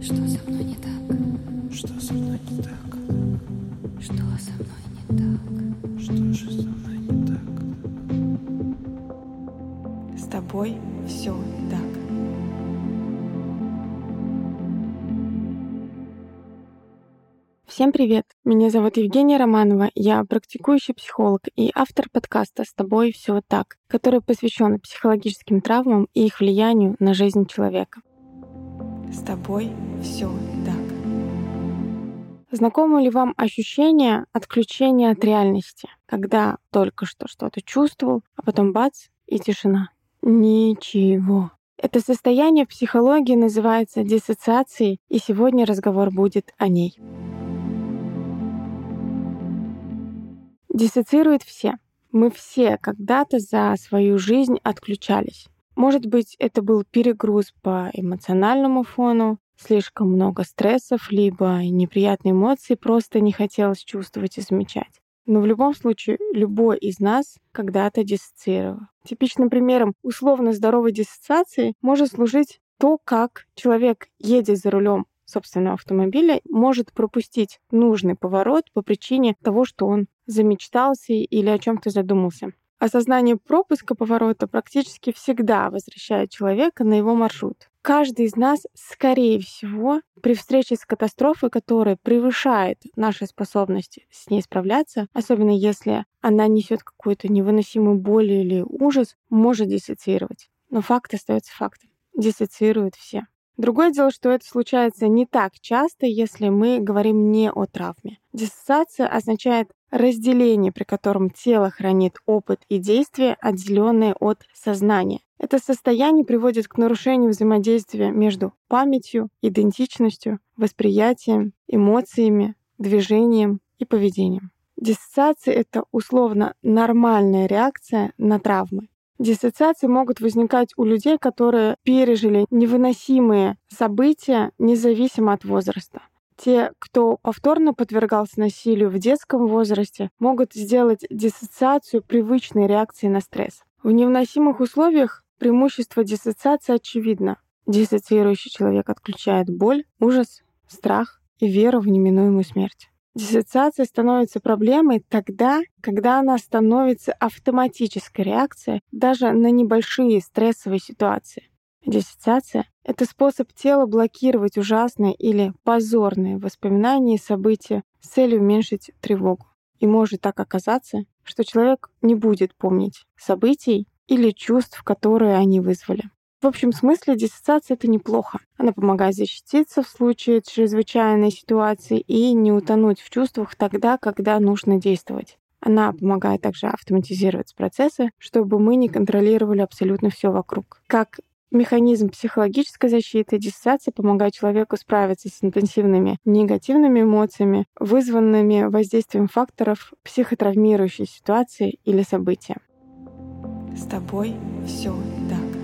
Что со мной не так? Что со мной не так? Что со мной не так? Что же со мной не так? С тобой все так. Всем привет! Меня зовут Евгения Романова, я практикующий психолог и автор подкаста «С тобой все так», который посвящен психологическим травмам и их влиянию на жизнь человека. С тобой все так. Знакомо ли вам ощущение отключения от реальности, когда только что что-то чувствовал, а потом бац и тишина? Ничего. Это состояние в психологии называется диссоциацией, и сегодня разговор будет о ней. Диссоциируют все. Мы все когда-то за свою жизнь отключались. Может быть, это был перегруз по эмоциональному фону, слишком много стрессов, либо неприятные эмоции просто не хотелось чувствовать и замечать. Но в любом случае, любой из нас когда-то диссоциировал. Типичным примером условно здоровой диссоциации может служить то, как человек едет за рулем собственного автомобиля, может пропустить нужный поворот по причине того, что он замечтался или о чем-то задумался. Осознание пропуска поворота практически всегда возвращает человека на его маршрут. Каждый из нас, скорее всего, при встрече с катастрофой, которая превышает наши способности с ней справляться, особенно если она несет какую-то невыносимую боль или ужас, может диссоциировать. Но факт остается фактом. Диссоциируют все. Другое дело, что это случается не так часто, если мы говорим не о травме. Диссоциация означает разделение, при котором тело хранит опыт и действия, отделенные от сознания. Это состояние приводит к нарушению взаимодействия между памятью, идентичностью, восприятием, эмоциями, движением и поведением. Диссоциация — это условно нормальная реакция на травмы. Диссоциации могут возникать у людей, которые пережили невыносимые события независимо от возраста. Те, кто повторно подвергался насилию в детском возрасте, могут сделать диссоциацию привычной реакцией на стресс. В невыносимых условиях преимущество диссоциации очевидно. Диссоциирующий человек отключает боль, ужас, страх и веру в неминуемую смерть. Диссоциация становится проблемой тогда, когда она становится автоматической реакцией даже на небольшие стрессовые ситуации. Диссоциация — это способ тела блокировать ужасные или позорные воспоминания и события с целью уменьшить тревогу. И может так оказаться, что человек не будет помнить событий или чувств, которые они вызвали. В общем смысле диссоциация — это неплохо. Она помогает защититься в случае чрезвычайной ситуации и не утонуть в чувствах тогда, когда нужно действовать. Она помогает также автоматизировать процессы, чтобы мы не контролировали абсолютно все вокруг. Как механизм психологической защиты, диссоциация помогает человеку справиться с интенсивными негативными эмоциями, вызванными воздействием факторов психотравмирующей ситуации или события. С тобой все так.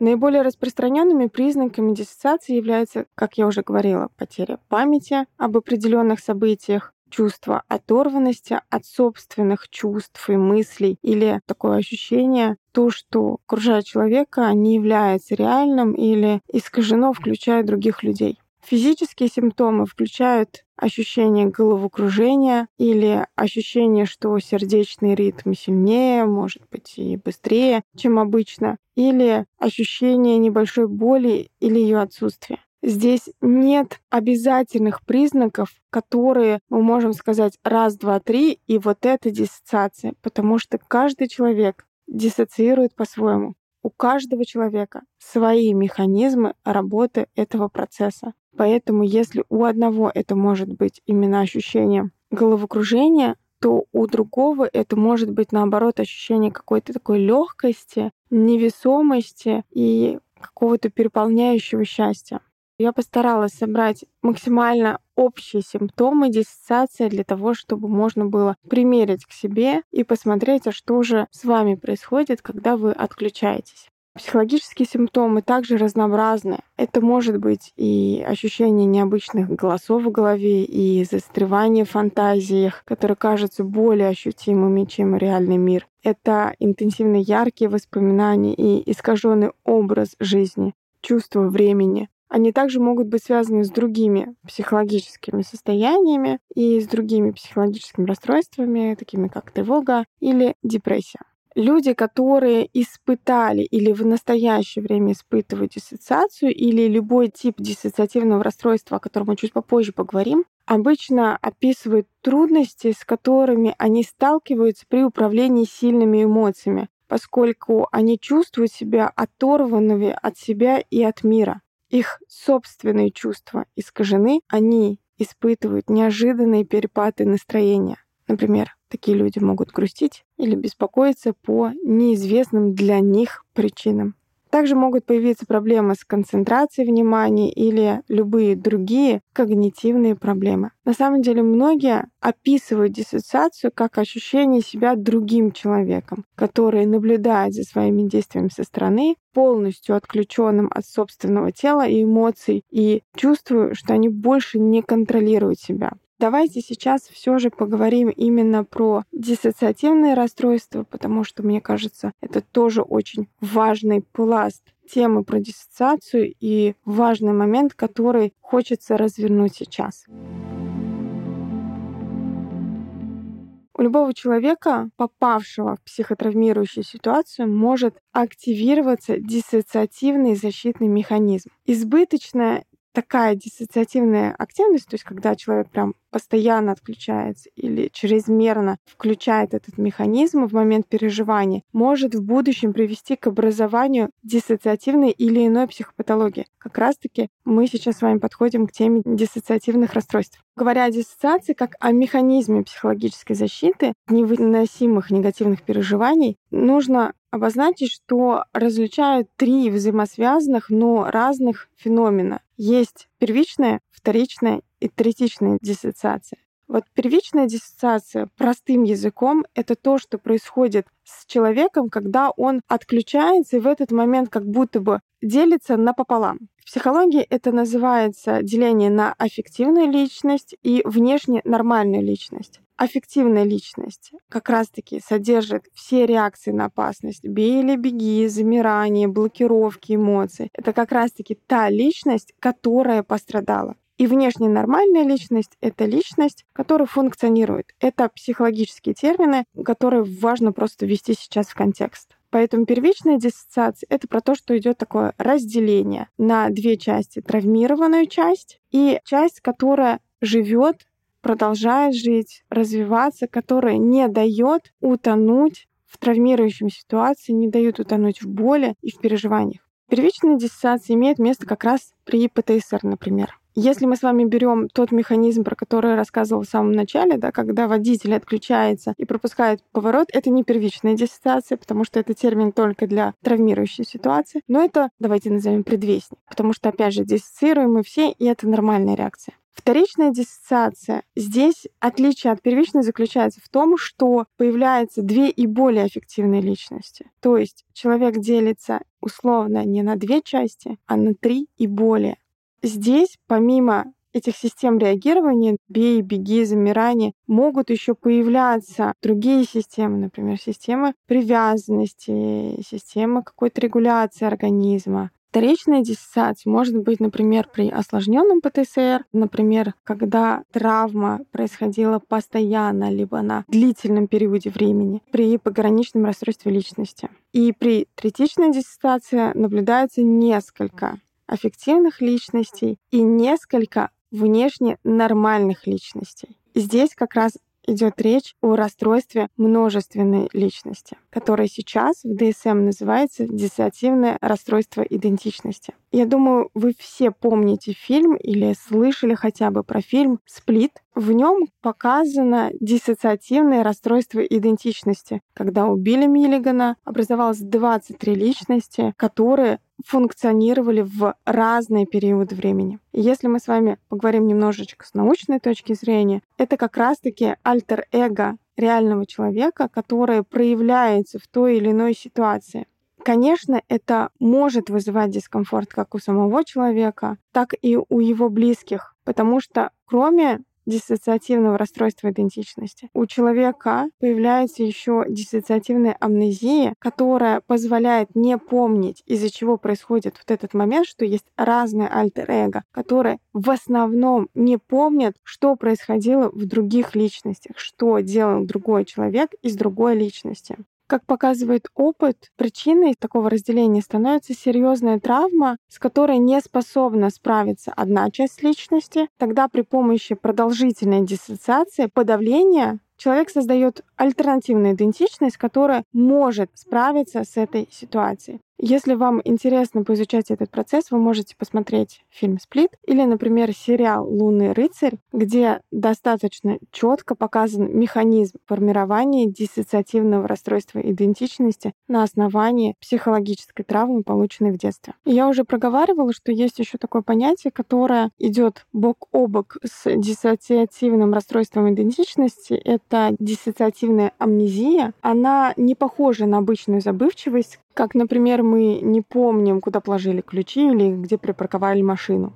Наиболее распространенными признаками диссоциации являются, как я уже говорила, потеря памяти об определенных событиях, чувство оторванности от собственных чувств и мыслей или такое ощущение, то, что окружает человека, не является реальным или искажено, включая других людей. Физические симптомы включают ощущение головокружения или ощущение, что сердечный ритм сильнее, может быть и быстрее, чем обычно, или ощущение небольшой боли или ее отсутствия. Здесь нет обязательных признаков, которые мы можем сказать раз, два, три, и вот это диссоциация, потому что каждый человек диссоциирует по-своему. У каждого человека свои механизмы работы этого процесса. Поэтому если у одного это может быть именно ощущение головокружения, то у другого это может быть наоборот ощущение какой-то такой легкости, невесомости и какого-то переполняющего счастья. Я постаралась собрать максимально общие симптомы диссоциации для того, чтобы можно было примерить к себе и посмотреть, а что же с вами происходит, когда вы отключаетесь. Психологические симптомы также разнообразны. Это может быть и ощущение необычных голосов в голове, и застревание в фантазиях, которые кажутся более ощутимыми, чем реальный мир. Это интенсивно яркие воспоминания и искаженный образ жизни, чувство времени. Они также могут быть связаны с другими психологическими состояниями и с другими психологическими расстройствами, такими как тревога или депрессия. Люди, которые испытали или в настоящее время испытывают диссоциацию или любой тип диссоциативного расстройства, о котором мы чуть попозже поговорим, обычно описывают трудности, с которыми они сталкиваются при управлении сильными эмоциями, поскольку они чувствуют себя оторванными от себя и от мира. Их собственные чувства искажены, они испытывают неожиданные перепады настроения. Например, такие люди могут грустить или беспокоиться по неизвестным для них причинам. Также могут появиться проблемы с концентрацией внимания или любые другие когнитивные проблемы. На самом деле многие описывают диссоциацию как ощущение себя другим человеком, который наблюдает за своими действиями со стороны, полностью отключенным от собственного тела и эмоций, и чувствую, что они больше не контролируют себя. Давайте сейчас все же поговорим именно про диссоциативные расстройства, потому что, мне кажется, это тоже очень важный пласт темы про диссоциацию и важный момент, который хочется развернуть сейчас. У любого человека, попавшего в психотравмирующую ситуацию, может активироваться диссоциативный защитный механизм. Избыточная такая диссоциативная активность, то есть когда человек прям постоянно отключается или чрезмерно включает этот механизм в момент переживания, может в будущем привести к образованию диссоциативной или иной психопатологии. Как раз-таки мы сейчас с вами подходим к теме диссоциативных расстройств. Говоря о диссоциации как о механизме психологической защиты невыносимых негативных переживаний, нужно обозначить, что различают три взаимосвязанных, но разных феномена. Есть первичная, вторичная и третичная диссоциация. Вот первичная диссоциация простым языком — это то, что происходит с человеком, когда он отключается и в этот момент как будто бы делится напополам. В психологии это называется деление на аффективную личность и внешне нормальную личность аффективная личность как раз-таки содержит все реакции на опасность. Бей или беги, замирание, блокировки эмоций. Это как раз-таки та личность, которая пострадала. И внешне нормальная личность — это личность, которая функционирует. Это психологические термины, которые важно просто ввести сейчас в контекст. Поэтому первичная диссоциация — это про то, что идет такое разделение на две части. Травмированную часть и часть, которая живет продолжает жить, развиваться, которая не дает утонуть в травмирующем ситуации, не дает утонуть в боли и в переживаниях. Первичная диссоциация имеет место как раз при ПТСР, например. Если мы с вами берем тот механизм, про который я рассказывала в самом начале, да, когда водитель отключается и пропускает поворот, это не первичная диссоциация, потому что это термин только для травмирующей ситуации, но это, давайте назовем, предвестник, потому что, опять же, диссоциируем мы все, и это нормальная реакция. Вторичная диссоциация. Здесь отличие от первичной заключается в том, что появляются две и более эффективные личности. То есть человек делится условно не на две части, а на три и более. Здесь, помимо этих систем реагирования, бей, беги, замирание, могут еще появляться другие системы, например, системы привязанности, системы какой-то регуляции организма, Вторичная диссоциация может быть, например, при осложненном ПТСР, например, когда травма происходила постоянно, либо на длительном периоде времени, при пограничном расстройстве личности. И при третичной диссоциации наблюдается несколько аффективных личностей и несколько внешне нормальных личностей. Здесь как раз идет речь о расстройстве множественной личности, которое сейчас в ДСМ называется диссоциативное расстройство идентичности. Я думаю, вы все помните фильм или слышали хотя бы про фильм «Сплит». В нем показано диссоциативное расстройство идентичности. Когда убили Миллигана, образовалось 23 личности, которые функционировали в разные периоды времени. Если мы с вами поговорим немножечко с научной точки зрения, это как раз-таки альтер-эго реального человека, которое проявляется в той или иной ситуации. Конечно, это может вызывать дискомфорт как у самого человека, так и у его близких, потому что кроме диссоциативного расстройства идентичности. У человека появляется еще диссоциативная амнезия, которая позволяет не помнить, из-за чего происходит вот этот момент, что есть разные альтер-эго, которые в основном не помнят, что происходило в других личностях, что делал другой человек из другой личности. Как показывает опыт, причиной такого разделения становится серьезная травма, с которой не способна справиться одна часть личности. Тогда при помощи продолжительной диссоциации, подавления человек создает альтернативную идентичность, которая может справиться с этой ситуацией. Если вам интересно поизучать этот процесс, вы можете посмотреть фильм «Сплит» или, например, сериал «Лунный рыцарь», где достаточно четко показан механизм формирования диссоциативного расстройства идентичности на основании психологической травмы, полученной в детстве. И я уже проговаривала, что есть еще такое понятие, которое идет бок о бок с диссоциативным расстройством идентичности. Это диссоциативная амнезия. Она не похожа на обычную забывчивость, как, например, мы не помним, куда положили ключи или где припарковали машину.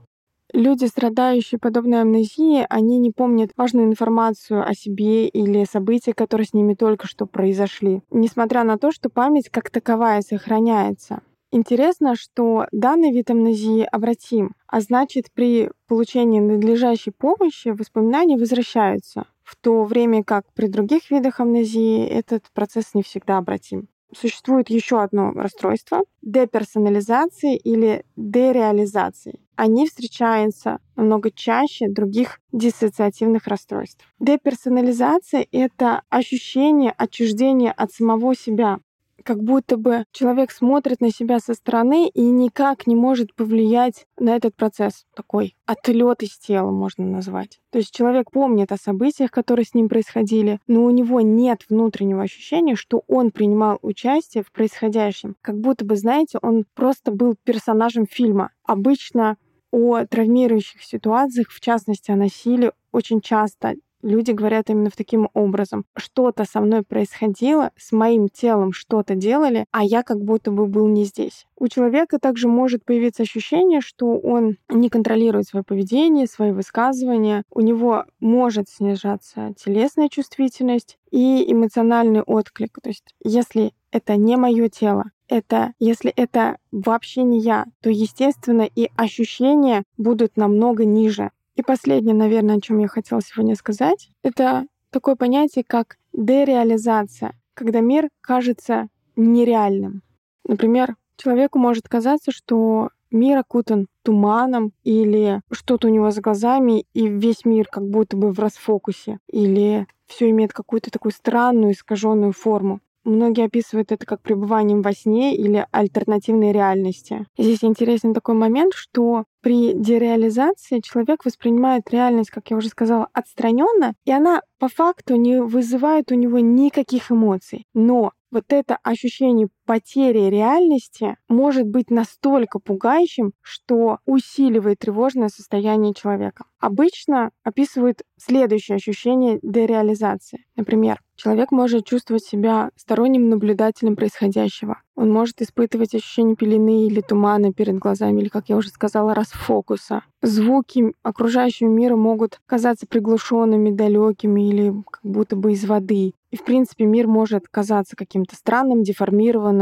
Люди, страдающие подобной амнезией, они не помнят важную информацию о себе или события, которые с ними только что произошли, несмотря на то, что память как таковая сохраняется. Интересно, что данный вид амнезии обратим, а значит, при получении надлежащей помощи воспоминания возвращаются, в то время как при других видах амнезии этот процесс не всегда обратим существует еще одно расстройство — деперсонализации или дереализации. Они встречаются намного чаще других диссоциативных расстройств. Деперсонализация — это ощущение отчуждения от самого себя, как будто бы человек смотрит на себя со стороны и никак не может повлиять на этот процесс. Такой отлет из тела можно назвать. То есть человек помнит о событиях, которые с ним происходили, но у него нет внутреннего ощущения, что он принимал участие в происходящем. Как будто бы, знаете, он просто был персонажем фильма. Обычно о травмирующих ситуациях, в частности о насилии, очень часто люди говорят именно в таким образом. Что-то со мной происходило, с моим телом что-то делали, а я как будто бы был не здесь. У человека также может появиться ощущение, что он не контролирует свое поведение, свои высказывания. У него может снижаться телесная чувствительность и эмоциональный отклик. То есть если это не мое тело, это, если это вообще не я, то, естественно, и ощущения будут намного ниже. И последнее, наверное, о чем я хотела сегодня сказать, это такое понятие, как дереализация, когда мир кажется нереальным. Например, человеку может казаться, что мир окутан туманом или что-то у него за глазами, и весь мир как будто бы в расфокусе, или все имеет какую-то такую странную искаженную форму. Многие описывают это как пребыванием во сне или альтернативной реальности. Здесь интересен такой момент, что при дереализации человек воспринимает реальность, как я уже сказала, отстраненно, и она по факту не вызывает у него никаких эмоций. Но вот это ощущение потери реальности может быть настолько пугающим, что усиливает тревожное состояние человека. Обычно описывают следующее ощущение дереализации. Например, человек может чувствовать себя сторонним наблюдателем происходящего. Он может испытывать ощущение пелены или тумана перед глазами, или, как я уже сказала, расфокуса. Звуки окружающего мира могут казаться приглушенными, далекими или как будто бы из воды. И, в принципе, мир может казаться каким-то странным, деформированным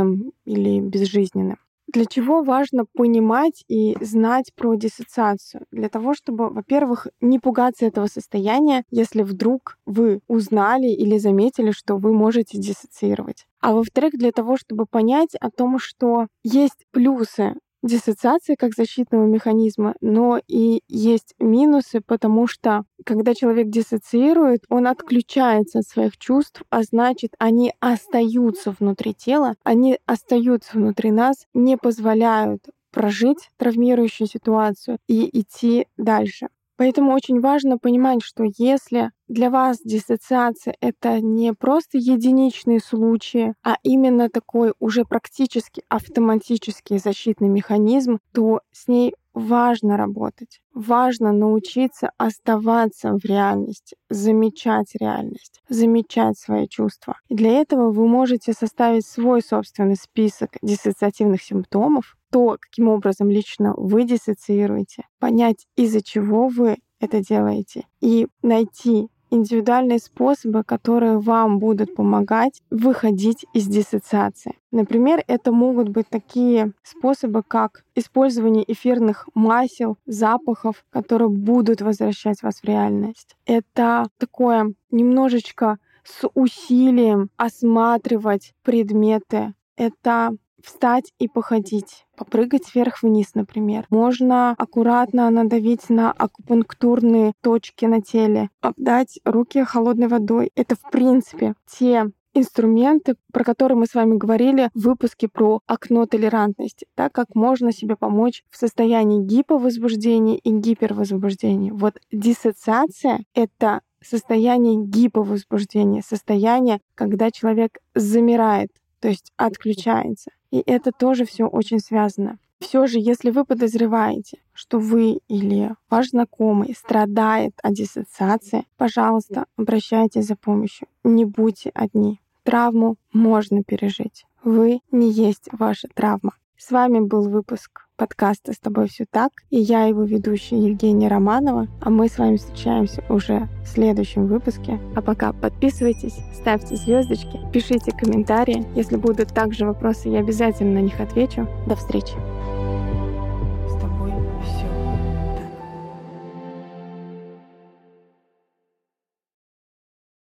или безжизненным. Для чего важно понимать и знать про диссоциацию? Для того, чтобы, во-первых, не пугаться этого состояния, если вдруг вы узнали или заметили, что вы можете диссоциировать. А во-вторых, для того, чтобы понять о том, что есть плюсы диссоциации как защитного механизма, но и есть минусы, потому что когда человек диссоциирует, он отключается от своих чувств, а значит, они остаются внутри тела, они остаются внутри нас, не позволяют прожить травмирующую ситуацию и идти дальше. Поэтому очень важно понимать, что если для вас диссоциация — это не просто единичные случаи, а именно такой уже практически автоматический защитный механизм, то с ней важно работать. Важно научиться оставаться в реальности, замечать реальность, замечать свои чувства. И для этого вы можете составить свой собственный список диссоциативных симптомов, то, каким образом лично вы диссоциируете, понять, из-за чего вы это делаете, и найти индивидуальные способы, которые вам будут помогать выходить из диссоциации. Например, это могут быть такие способы, как использование эфирных масел, запахов, которые будут возвращать вас в реальность. Это такое немножечко с усилием осматривать предметы. Это встать и походить, попрыгать вверх-вниз, например. Можно аккуратно надавить на акупунктурные точки на теле, обдать руки холодной водой. Это, в принципе, те инструменты, про которые мы с вами говорили в выпуске про окно толерантности, так как можно себе помочь в состоянии гиповозбуждения и гипервозбуждения. Вот диссоциация — это состояние гиповозбуждения, состояние, когда человек замирает, то есть отключается. И это тоже все очень связано. Все же, если вы подозреваете, что вы или ваш знакомый страдает от диссоциации, пожалуйста, обращайтесь за помощью. Не будьте одни. Травму можно пережить. Вы не есть ваша травма. С вами был выпуск подкаста «С тобой все так» и я его ведущая Евгения Романова, а мы с вами встречаемся уже в следующем выпуске. А пока подписывайтесь, ставьте звездочки, пишите комментарии. Если будут также вопросы, я обязательно на них отвечу. До встречи!